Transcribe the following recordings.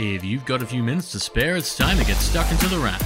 If you've got a few minutes to spare, it's time to get stuck into the wrap.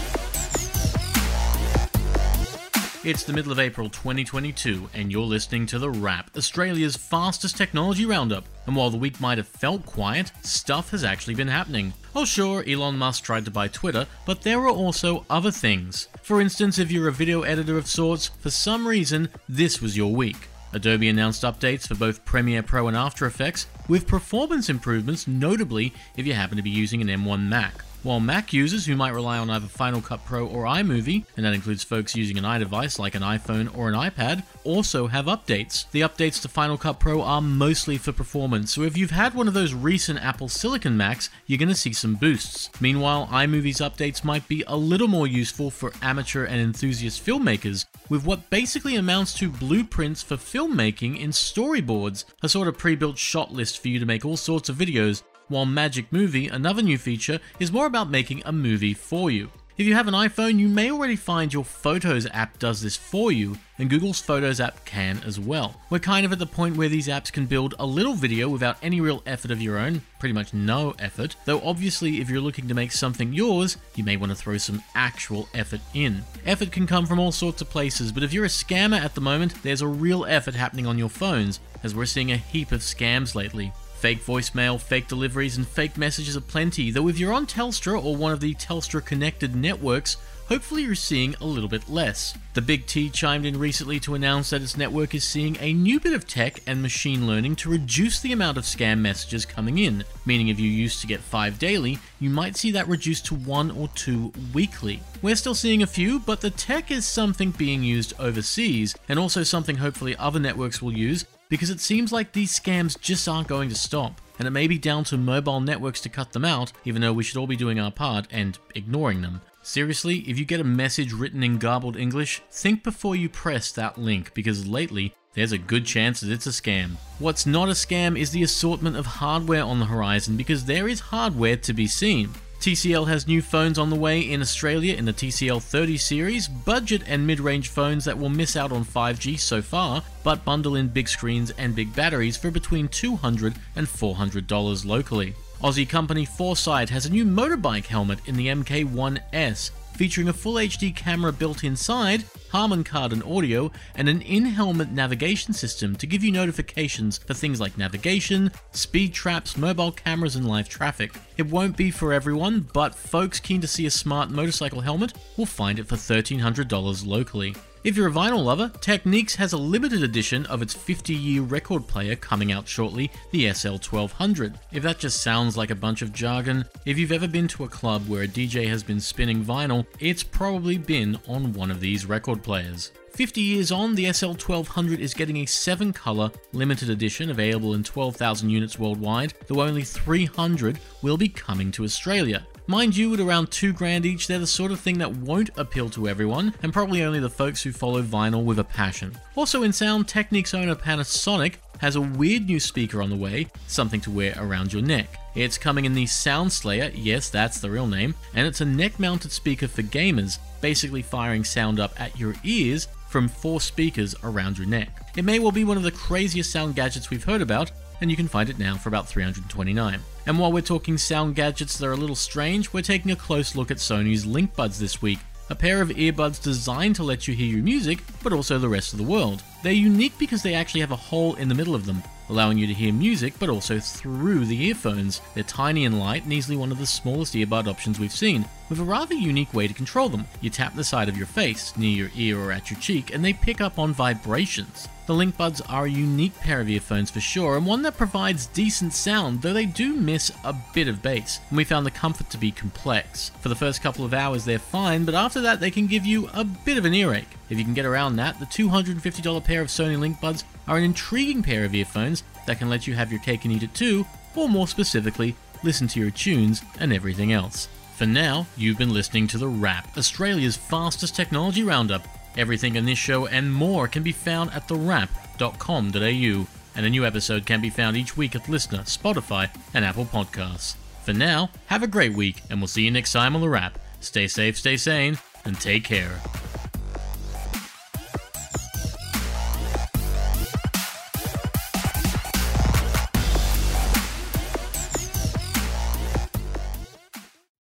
It's the middle of April 2022, and you're listening to The Wrap, Australia's fastest technology roundup. And while the week might have felt quiet, stuff has actually been happening. Oh, sure, Elon Musk tried to buy Twitter, but there are also other things. For instance, if you're a video editor of sorts, for some reason, this was your week. Adobe announced updates for both Premiere Pro and After Effects, with performance improvements, notably if you happen to be using an M1 Mac. While Mac users who might rely on either Final Cut Pro or iMovie, and that includes folks using an iDevice like an iPhone or an iPad, also have updates. The updates to Final Cut Pro are mostly for performance, so if you've had one of those recent Apple Silicon Macs, you're going to see some boosts. Meanwhile, iMovie's updates might be a little more useful for amateur and enthusiast filmmakers, with what basically amounts to blueprints for filmmaking in storyboards, a sort of pre built shot list for you to make all sorts of videos while Magic Movie, another new feature, is more about making a movie for you. If you have an iPhone, you may already find your Photos app does this for you, and Google's Photos app can as well. We're kind of at the point where these apps can build a little video without any real effort of your own, pretty much no effort, though obviously if you're looking to make something yours, you may want to throw some actual effort in. Effort can come from all sorts of places, but if you're a scammer at the moment, there's a real effort happening on your phones, as we're seeing a heap of scams lately. Fake voicemail, fake deliveries, and fake messages aplenty, though if you're on Telstra or one of the Telstra connected networks, hopefully you're seeing a little bit less. The Big T chimed in recently to announce that its network is seeing a new bit of tech and machine learning to reduce the amount of scam messages coming in, meaning if you used to get 5 daily, you might see that reduced to 1 or 2 weekly. We're still seeing a few, but the tech is something being used overseas, and also something hopefully other networks will use because it seems like these scams just aren't going to stop, and it may be down to mobile networks to cut them out, even though we should all be doing our part and ignoring them. Seriously, if you get a message written in garbled English, think before you press that link because lately, there's a good chance that it's a scam. What's not a scam is the assortment of hardware on the horizon because there is hardware to be seen. TCL has new phones on the way in Australia in the TCL 30 series, budget and mid range phones that will miss out on 5G so far, but bundle in big screens and big batteries for between $200 and $400 locally. Aussie company Forcite has a new motorbike helmet in the MK1S, featuring a full HD camera built inside, Harman Kardon audio, and an in-helmet navigation system to give you notifications for things like navigation, speed traps, mobile cameras, and live traffic. It won't be for everyone, but folks keen to see a smart motorcycle helmet will find it for $1,300 locally. If you're a vinyl lover, Technics has a limited edition of its 50 year record player coming out shortly, the SL1200. If that just sounds like a bunch of jargon, if you've ever been to a club where a DJ has been spinning vinyl, it's probably been on one of these record players. 50 years on, the SL1200 is getting a 7 colour limited edition available in 12,000 units worldwide, though only 300 will be coming to Australia. Mind you, at around 2 grand each, they're the sort of thing that won't appeal to everyone, and probably only the folks who follow vinyl with a passion. Also in sound, Technics owner Panasonic has a weird new speaker on the way, something to wear around your neck. It's coming in the Sound Slayer, yes, that's the real name, and it's a neck mounted speaker for gamers, basically firing sound up at your ears from four speakers around your neck. It may well be one of the craziest sound gadgets we've heard about, and you can find it now for about 329. And while we're talking sound gadgets that are a little strange, we're taking a close look at Sony's Link Buds this week, a pair of earbuds designed to let you hear your music, but also the rest of the world. They're unique because they actually have a hole in the middle of them, allowing you to hear music but also through the earphones. They're tiny and light and easily one of the smallest earbud options we've seen, with a rather unique way to control them. You tap the side of your face, near your ear or at your cheek, and they pick up on vibrations. The Link Buds are a unique pair of earphones for sure, and one that provides decent sound, though they do miss a bit of bass, and we found the comfort to be complex. For the first couple of hours they're fine, but after that they can give you a bit of an earache. If you can get around that, the $250 pair of Sony Link Buds are an intriguing pair of earphones that can let you have your cake and eat it too, or more specifically, listen to your tunes and everything else. For now, you've been listening to The Wrap, Australia's fastest technology roundup. Everything in this show and more can be found at thewrap.com.au, and a new episode can be found each week at Listnr, Spotify, and Apple Podcasts. For now, have a great week, and we'll see you next time on The Wrap. Stay safe, stay sane, and take care.